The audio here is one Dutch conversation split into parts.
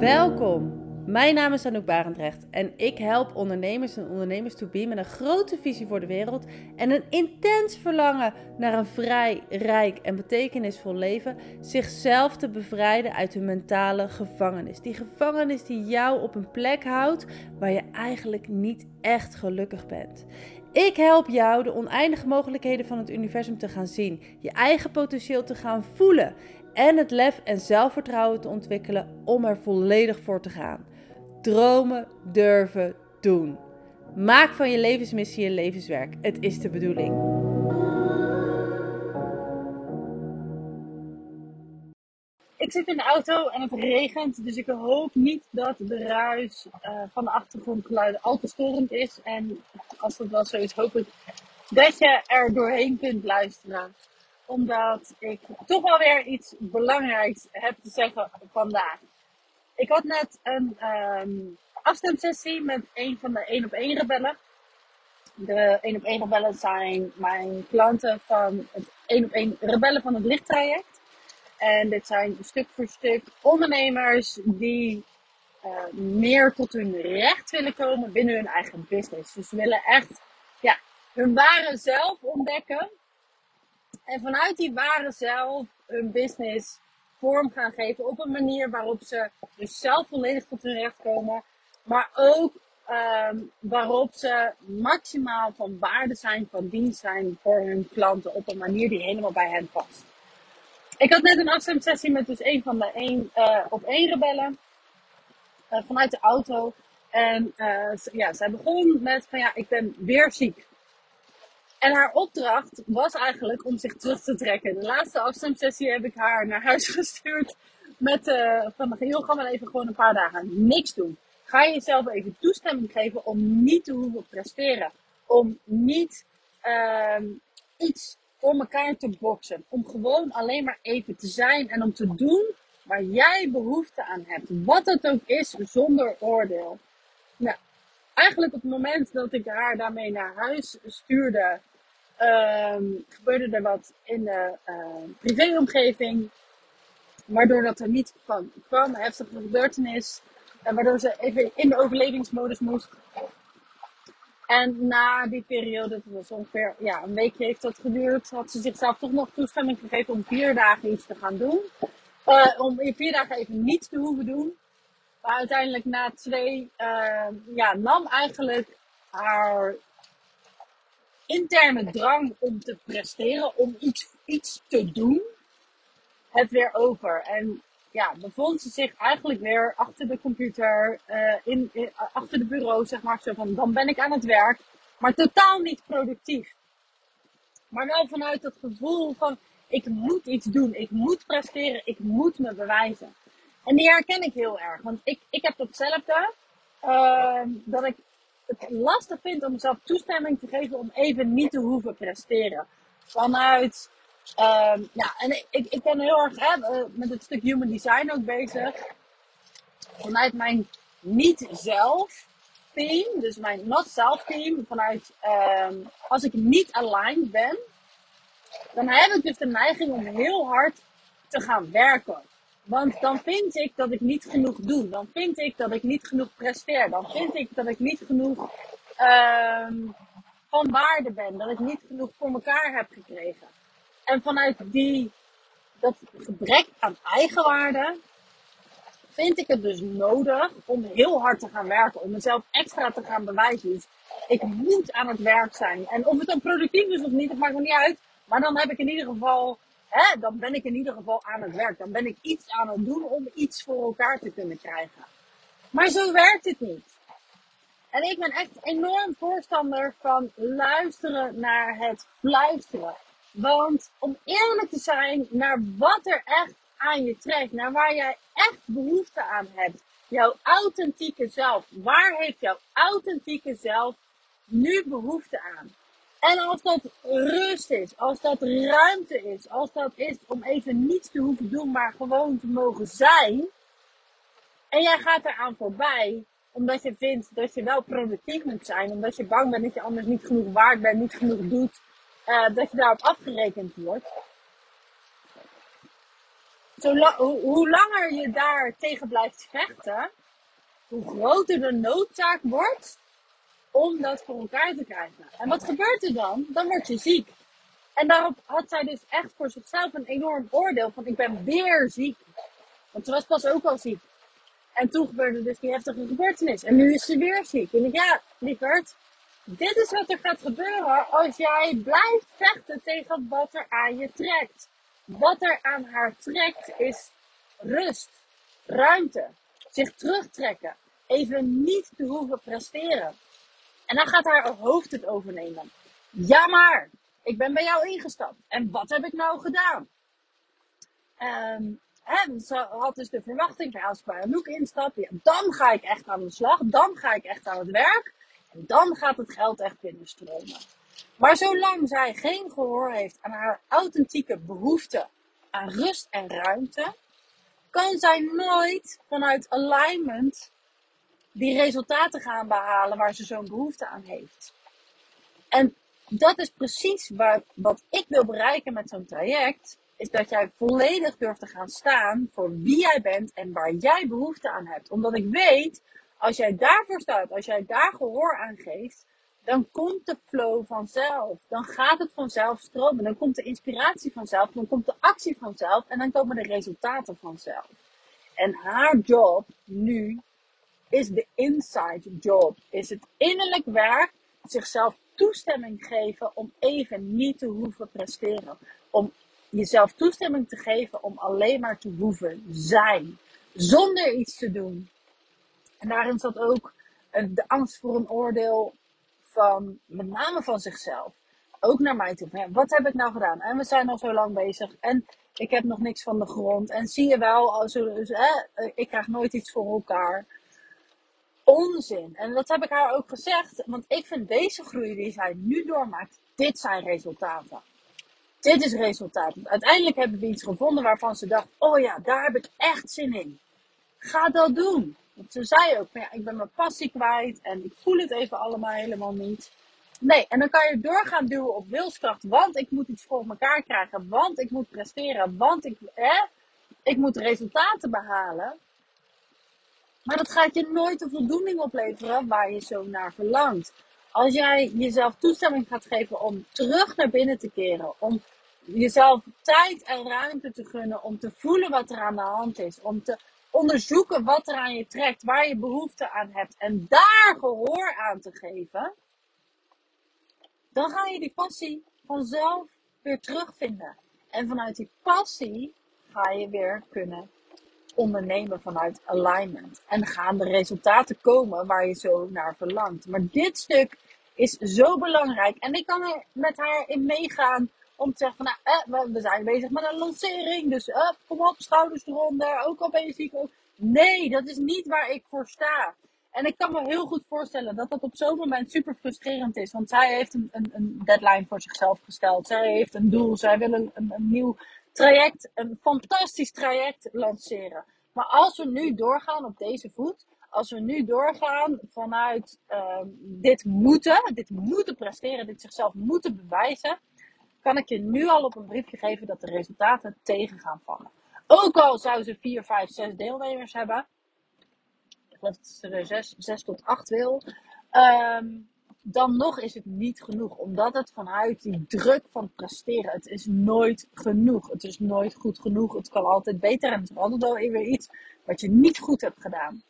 Welkom. Mijn naam is Anouk Barendrecht en ik help ondernemers en ondernemers to be met een grote visie voor de wereld en een intens verlangen naar een vrij, rijk en betekenisvol leven, zichzelf te bevrijden uit hun mentale gevangenis. Die gevangenis die jou op een plek houdt waar je eigenlijk niet echt gelukkig bent. Ik help jou de oneindige mogelijkheden van het universum te gaan zien, je eigen potentieel te gaan voelen en het lef en zelfvertrouwen te ontwikkelen om er volledig voor te gaan. Dromen, durven, doen. Maak van je levensmissie je levenswerk. Het is de bedoeling. Ik zit in de auto en het regent, dus ik hoop niet dat de ruis uh, van de achtergrondgeluiden al te storend is. En als dat wel zo is, hoop ik dat je er doorheen kunt luisteren. Omdat ik toch wel weer iets belangrijks heb te zeggen vandaag. Ik had net een um, afstemsessie met een van de 1 op 1 rebellen. De 1 op 1 rebellen zijn mijn klanten van het 1 op 1 rebellen van het lichttraject. En dit zijn stuk voor stuk ondernemers die uh, meer tot hun recht willen komen binnen hun eigen business. Dus ze willen echt ja, hun ware zelf ontdekken. En vanuit die ware zelf hun business vorm gaan geven op een manier waarop ze dus zelf volledig tot hun recht komen. Maar ook um, waarop ze maximaal van waarde zijn, van dienst zijn voor hun klanten op een manier die helemaal bij hen past. Ik had net een afstemsessie met dus een van de één uh, op één rebellen uh, vanuit de auto. En uh, ja, zij begon met van ja, ik ben weer ziek. En haar opdracht was eigenlijk om zich terug te trekken. De laatste afstemsessie heb ik haar naar huis gestuurd. Met uh, van, joh, ga maar even gewoon een paar dagen niks doen. Ga je jezelf even toestemming geven om niet te hoeven presteren. Om niet uh, iets voor elkaar te boksen. Om gewoon alleen maar even te zijn en om te doen waar jij behoefte aan hebt. Wat het ook is, zonder oordeel. Nou, eigenlijk op het moment dat ik haar daarmee naar huis stuurde, um, gebeurde er wat in de uh, privéomgeving. Waardoor dat er niet van kwam, een heftige gebeurtenis. En waardoor ze even in de overlevingsmodus moest. En na die periode, dat was ongeveer ja, een weekje heeft dat geduurd, had ze zichzelf toch nog toestemming gegeven om vier dagen iets te gaan doen. Uh, om in vier dagen even niets te hoeven doen. Maar uiteindelijk na twee, uh, ja, nam eigenlijk haar interne drang om te presteren, om iets, iets te doen, het weer over. En ja, bevond ze zich eigenlijk weer achter de computer, uh, in, in, achter de bureau, zeg maar, zo van, dan ben ik aan het werk, maar totaal niet productief. Maar wel vanuit het gevoel van, ik moet iets doen, ik moet presteren, ik moet me bewijzen. En die herken ik heel erg, want ik, ik heb hetzelfde, uh, dat ik het lastig vind om mezelf toestemming te geven om even niet te hoeven presteren. Vanuit, um, ja, en ik, ik ben heel erg hè, eh, met het stuk human design ook bezig. Vanuit mijn niet-zelf team, dus mijn not-self team, vanuit um, als ik niet aligned ben, dan heb ik dus de neiging om heel hard te gaan werken. Want dan vind ik dat ik niet genoeg doe. Dan vind ik dat ik niet genoeg presteer. Dan vind ik dat ik niet genoeg um, van waarde ben. Dat ik niet genoeg voor elkaar heb gekregen. En vanuit die, dat gebrek aan eigenwaarde vind ik het dus nodig om heel hard te gaan werken. Om mezelf extra te gaan bewijzen. Dus ik moet aan het werk zijn. En of het dan productief is of niet, dat maakt me niet uit. Maar dan heb ik in ieder geval hè, dan ben ik in ieder geval aan het werk. Dan ben ik iets aan het doen om iets voor elkaar te kunnen krijgen. Maar zo werkt het niet. En ik ben echt enorm voorstander van luisteren naar het fluisteren. Want om eerlijk te zijn naar wat er echt aan je trekt, naar waar jij echt behoefte aan hebt. Jouw authentieke zelf. Waar heeft jouw authentieke zelf nu behoefte aan? En als dat rust is, als dat ruimte is, als dat is om even niets te hoeven doen, maar gewoon te mogen zijn. En jij gaat eraan voorbij, omdat je vindt dat je wel productief moet zijn, omdat je bang bent dat je anders niet genoeg waard bent, niet genoeg doet, uh, dat je daarop afgerekend wordt. hoe langer je daar tegen blijft vechten, hoe groter de noodzaak wordt om dat voor elkaar te krijgen. En wat gebeurt er dan? Dan word je ziek. En daarop had zij dus echt voor zichzelf een enorm oordeel van ik ben weer ziek. Want ze was pas ook al ziek. En toen gebeurde dus die heftige gebeurtenis. En nu is ze weer ziek. En ik ja, lieverd, dit is wat er gaat gebeuren als jij blijft vechten tegen wat er aan je trekt. Wat er aan haar trekt is rust, ruimte, zich terugtrekken, even niet te hoeven presteren. En dan gaat haar hoofd het overnemen. Ja maar, ik ben bij jou ingestapt. En wat heb ik nou gedaan? Um, hè, ze had dus de verwachting, als ik bij Anouk instap, ja, dan ga ik echt aan de slag. Dan ga ik echt aan het werk. En dan gaat het geld echt binnenstromen. Maar zolang zij geen gehoor heeft aan haar authentieke behoefte aan rust en ruimte, kan zij nooit vanuit alignment die resultaten gaan behalen waar ze zo'n behoefte aan heeft. En dat is precies wat, wat ik wil bereiken met zo'n traject. Is dat jij volledig durft te gaan staan voor wie jij bent en waar jij behoefte aan hebt. Omdat ik weet, als jij daarvoor staat, als jij daar gehoor aan geeft, dan komt de flow vanzelf. Dan gaat het vanzelf stromen. Dan komt de inspiratie vanzelf. Dan komt de actie vanzelf. En dan komen de resultaten vanzelf. En haar job nu is de inside job. Is het innerlijk werk. Zichzelf toestemming geven om even niet te hoeven presteren. Om jezelf toestemming te geven om alleen maar te hoeven zijn. Zonder iets te doen. En daarin zat ook de angst voor een oordeel van, met name van zichzelf. Ook naar mij toe. Wat heb ik nou gedaan? En we zijn al zo lang bezig. En ik heb nog niks van de grond. En zie je wel, als, ik krijg nooit iets voor elkaar. Onzin. En dat heb ik haar ook gezegd. Want ik vind deze groei die zij nu doormaakt, dit zijn resultaten. Dit is resultaat. Uiteindelijk hebben we iets gevonden waarvan ze dacht, oh ja, daar heb ik echt zin in. Ga dat doen. Want ze zei ook, ja, ik ben mijn passie kwijt en ik voel het even allemaal helemaal niet. Nee, en dan kan je doorgaan duwen op wilskracht, want ik moet iets voor elkaar krijgen, want ik moet presteren, want ik, hè, ik moet resultaten behalen. Maar dat gaat je nooit de voldoening opleveren waar je zo naar verlangt. Als jij jezelf toestemming gaat geven om terug naar binnen te keren, om jezelf tijd en ruimte te gunnen om te voelen wat er aan de hand is, om te onderzoeken wat er aan je trekt, waar je behoefte aan hebt en daar gehoor aan te geven, dan ga je die passie vanzelf weer terugvinden. En vanuit die passie ga je weer kunnen ondernemen vanuit alignment. En gaan de resultaten komen waar je zo naar verlangt. Maar dit stuk is zo belangrijk. En ik kan er met haar in meegaan om te zeggen van, nou, eh, we zijn bezig met een lancering. Dus eh, kom op, schouders eronder. Ook al ben je ziek. Nee, dat is niet waar ik voor sta. En ik kan me heel goed voorstellen dat dat op zo'n moment super frustrerend is. Want zij heeft een, een, een, deadline voor zichzelf gesteld. Zij heeft een doel. Zij wil een, nieuw traject, een fantastisch traject lanceren. Maar als we nu doorgaan op deze voet, als we nu doorgaan vanuit uh, dit moeten, dit moeten presteren, dit zichzelf moeten bewijzen, kan ik je nu al op een briefje geven dat de resultaten tegen gaan vallen. Ook al zou ze 4, 5, 6 deelnemers hebben, ik geloof dat ze er 6, 6 tot 8 wil, um, dan nog is het niet genoeg. Omdat het vanuit die druk van presteren, het is nooit genoeg. Het is nooit goed genoeg. Het kan altijd beter en het is altijd weer iets wat je niet goed hebt gedaan.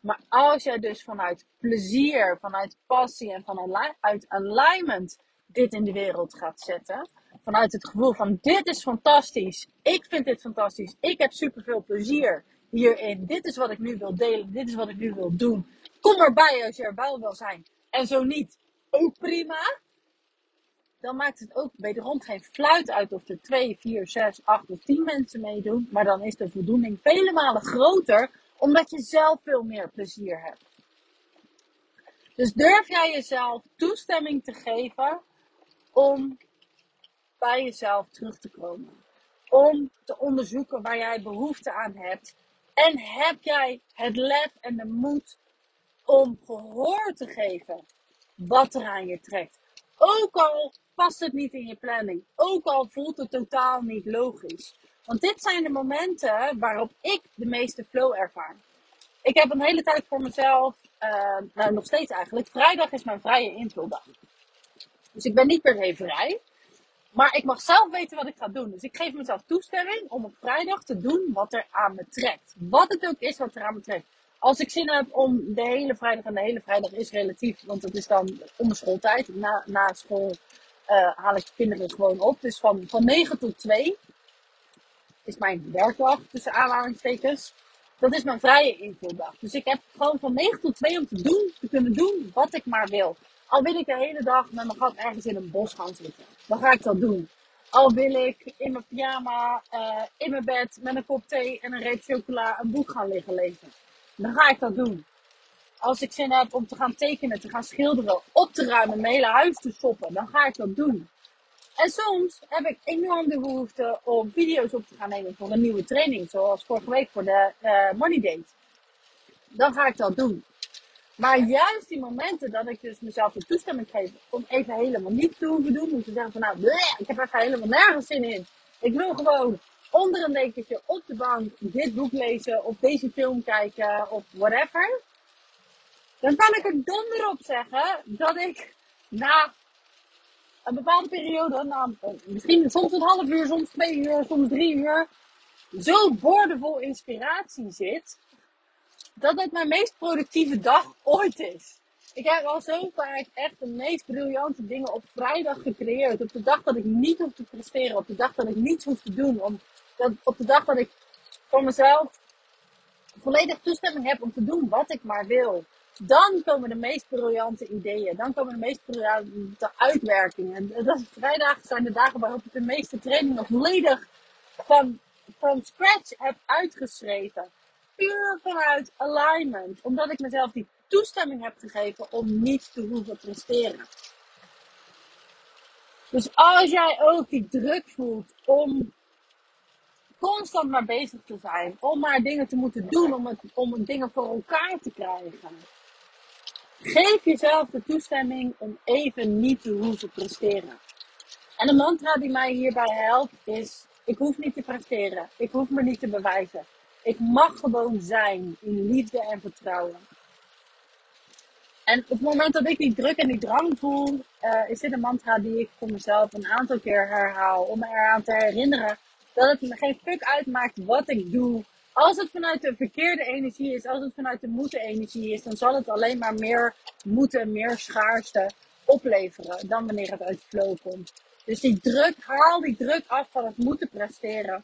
Maar als jij dus vanuit plezier, vanuit passie en vanuit alignment dit in de wereld gaat zetten. Vanuit het gevoel van dit is fantastisch. Ik vind dit fantastisch. Ik heb superveel plezier hierin. Dit is wat ik nu wil delen. Dit is wat ik nu wil doen. Kom erbij als je er wel wil zijn. En zo niet, ook prima. Dan maakt het ook wederom geen fluit uit of er 2, 4, 6, 8 of 10 mensen meedoen. Maar dan is de voldoening vele malen groter, omdat je zelf veel meer plezier hebt. Dus durf jij jezelf toestemming te geven om bij jezelf terug te komen. Om te onderzoeken waar jij behoefte aan hebt. En heb jij het lef en de moed om gehoor te geven wat er aan je trekt. Ook al past het niet in je planning. Ook al voelt het totaal niet logisch. Want dit zijn de momenten waarop ik de meeste flow ervaar. Ik heb een hele tijd voor mezelf, uh, nou nog steeds eigenlijk, vrijdag is mijn vrije invuldag. Dus ik ben niet per se vrij. Maar ik mag zelf weten wat ik ga doen. Dus ik geef mezelf toestemming om op vrijdag te doen wat er aan me trekt. Wat het ook is wat er aan me trekt. Als ik zin heb om de hele vrijdag, en de hele vrijdag is relatief, want het is dan om schooltijd. Na, na school uh, haal ik de kinderen gewoon op. Dus van, van 9 tot 2 is mijn werkdag, tussen aanhalingstekens. Dat is mijn vrije invuldag. Dus ik heb gewoon van 9 tot 2 om te doen, te kunnen doen wat ik maar wil. Al wil ik de hele dag met mijn gat ergens in een bos gaan zitten. Dan ga ik dat doen. Al wil ik in mijn pyjama, uh, in mijn bed, met een kop thee en een reep chocola een boek gaan liggen lezen. Dan ga ik dat doen. Als ik zin heb om te gaan tekenen, te gaan schilderen, op te ruimen, mijn hele huis te shoppen, dan ga ik dat doen. En soms heb ik enorm de behoefte om video's op te gaan nemen voor een nieuwe training, zoals vorige week voor de uh, Money Date. Dan ga ik dat doen. Maar juist die momenten dat ik dus mezelf de toestemming geef om even helemaal niet te doen. Om te zeggen van nou, ik heb even helemaal nergens zin in. Ik wil gewoon onder een dekentje op de bank dit boek lezen of deze film kijken of whatever. Dan kan ik er donder op zeggen dat ik na een bepaalde periode, misschien soms een half uur, soms twee uur, soms drie uur, zo boordevol inspiratie zit dat het mijn meest productieve dag ooit is. Ik heb al zo vaak echt de meest briljante dingen op vrijdag gecreëerd. Op de dag dat ik niet hoef te presteren. Op de dag dat ik niets hoef te doen. Om, dat, op de dag dat ik voor mezelf volledig toestemming heb om te doen wat ik maar wil. Dan komen de meest briljante ideeën. Dan komen de meest briljante uitwerkingen. En dat vrijdagen zijn de dagen waarop ik de meeste trainingen volledig van, van scratch heb uitgeschreven puur vanuit alignment. Omdat ik mezelf die toestemming heb gegeven om niet te hoeven presteren. Dus als jij ook die druk voelt om constant maar bezig te zijn, om maar dingen te moeten doen, om, het, om dingen voor elkaar te krijgen. Geef jezelf de toestemming om even niet te hoeven presteren. En de mantra die mij hierbij helpt is: ik hoef niet te presteren. Ik hoef me niet te bewijzen. Ik mag gewoon zijn in liefde en vertrouwen. En op het moment dat ik die druk en die drang voel, uh, is dit een mantra die ik voor mezelf een aantal keer herhaal. Om me eraan te herinneren dat het me geen fuck uitmaakt wat ik doe. Als het vanuit de verkeerde energie is, als het vanuit de moeten energie is, dan zal het alleen maar meer moeten, meer schaarste opleveren dan wanneer het uit flow komt. Dus die druk, haal die druk af van het moeten presteren.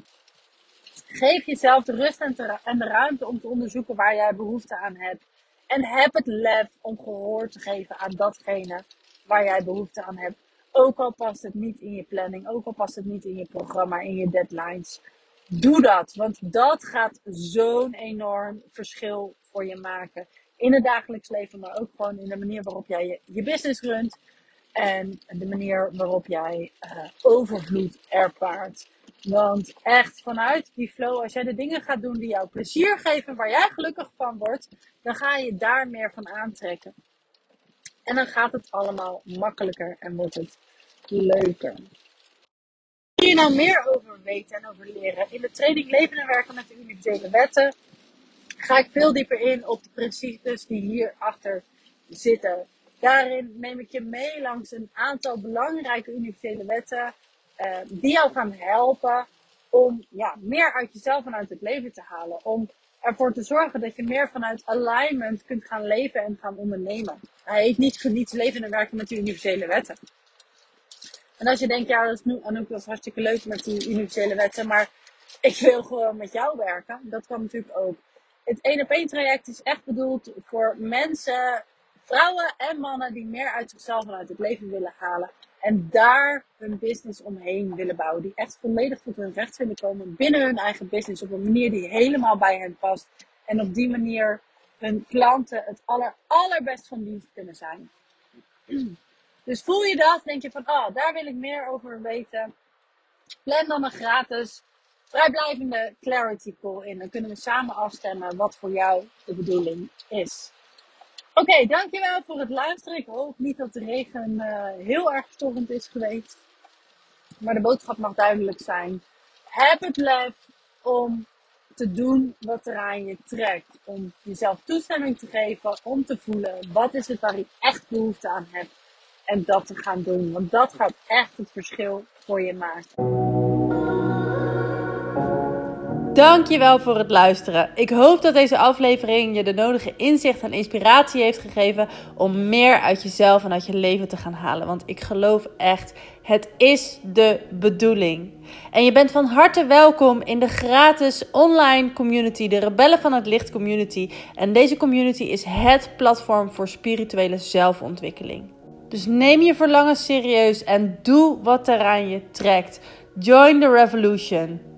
Geef jezelf de rust en, de ruimte om te onderzoeken waar jij behoefte aan hebt. En heb het lef om gehoor te geven aan datgene waar jij behoefte aan hebt. Ook al past het niet in je planning, ook al past het niet in je programma, in je deadlines. Doe dat, want dat gaat zo'n enorm verschil voor je maken. In het dagelijks leven, maar ook gewoon in de manier waarop jij je, business runt. En de manier waarop jij uh, overvloed ervaart. Want echt vanuit die flow, als jij de dingen gaat doen die jou plezier geven, waar jij gelukkig van wordt, dan ga je daar meer van aantrekken. En dan gaat het allemaal makkelijker en wordt het leuker. Wil je nou meer over weten en over leren? In de training Leven en Werken met de Universele Wetten ga ik veel dieper in op de principes die hierachter zitten. Daarin neem ik je mee langs een aantal belangrijke universele wetten uh, die jou gaan helpen om ja, meer uit jezelf en uit het leven te halen. Om ervoor te zorgen dat je meer vanuit alignment kunt gaan leven en gaan ondernemen. Hij heeft niet niets leven en werken met die universele wetten. En als je denkt, ja, dat is nu Anouk, dat hartstikke leuk met die universele wetten, maar ik wil gewoon met jou werken. Dat kan natuurlijk ook. Het 1 op 1 traject is echt bedoeld voor mensen, vrouwen en mannen die meer uit zichzelf en uit het leven willen halen. En daar hun business omheen willen bouwen. Die echt volledig tot hun recht willen komen binnen hun eigen business. Op een manier die helemaal bij hen past. En op die manier hun klanten het aller, allerbest van dienst kunnen zijn. Dus voel je dat? Denk je van, oh, daar wil ik meer over weten. Plan dan een gratis, vrijblijvende clarity call in. Dan kunnen we samen afstemmen wat voor jou de bedoeling is. Oké, dankjewel voor het luisteren. Ik hoop niet dat de regen uh, heel erg stormend is geweest. Maar de boodschap mag duidelijk zijn. heb het lef om te doen wat er aan je trekt. Om jezelf toestemming te geven om te voelen wat is het waar ik echt behoefte aan heb. En dat te gaan doen. Want dat gaat echt het verschil voor je maken. Dankjewel voor het luisteren. Ik hoop dat deze aflevering je de nodige inzicht en inspiratie heeft gegeven om meer uit jezelf en uit je leven te gaan halen. Want ik geloof echt, het is de bedoeling. En je bent van harte welkom in de gratis online community, de Rebellen van het Licht community. En deze community is het platform voor spirituele zelfontwikkeling. Dus neem je verlangen serieus en doe wat er aan je trekt. Join the revolution.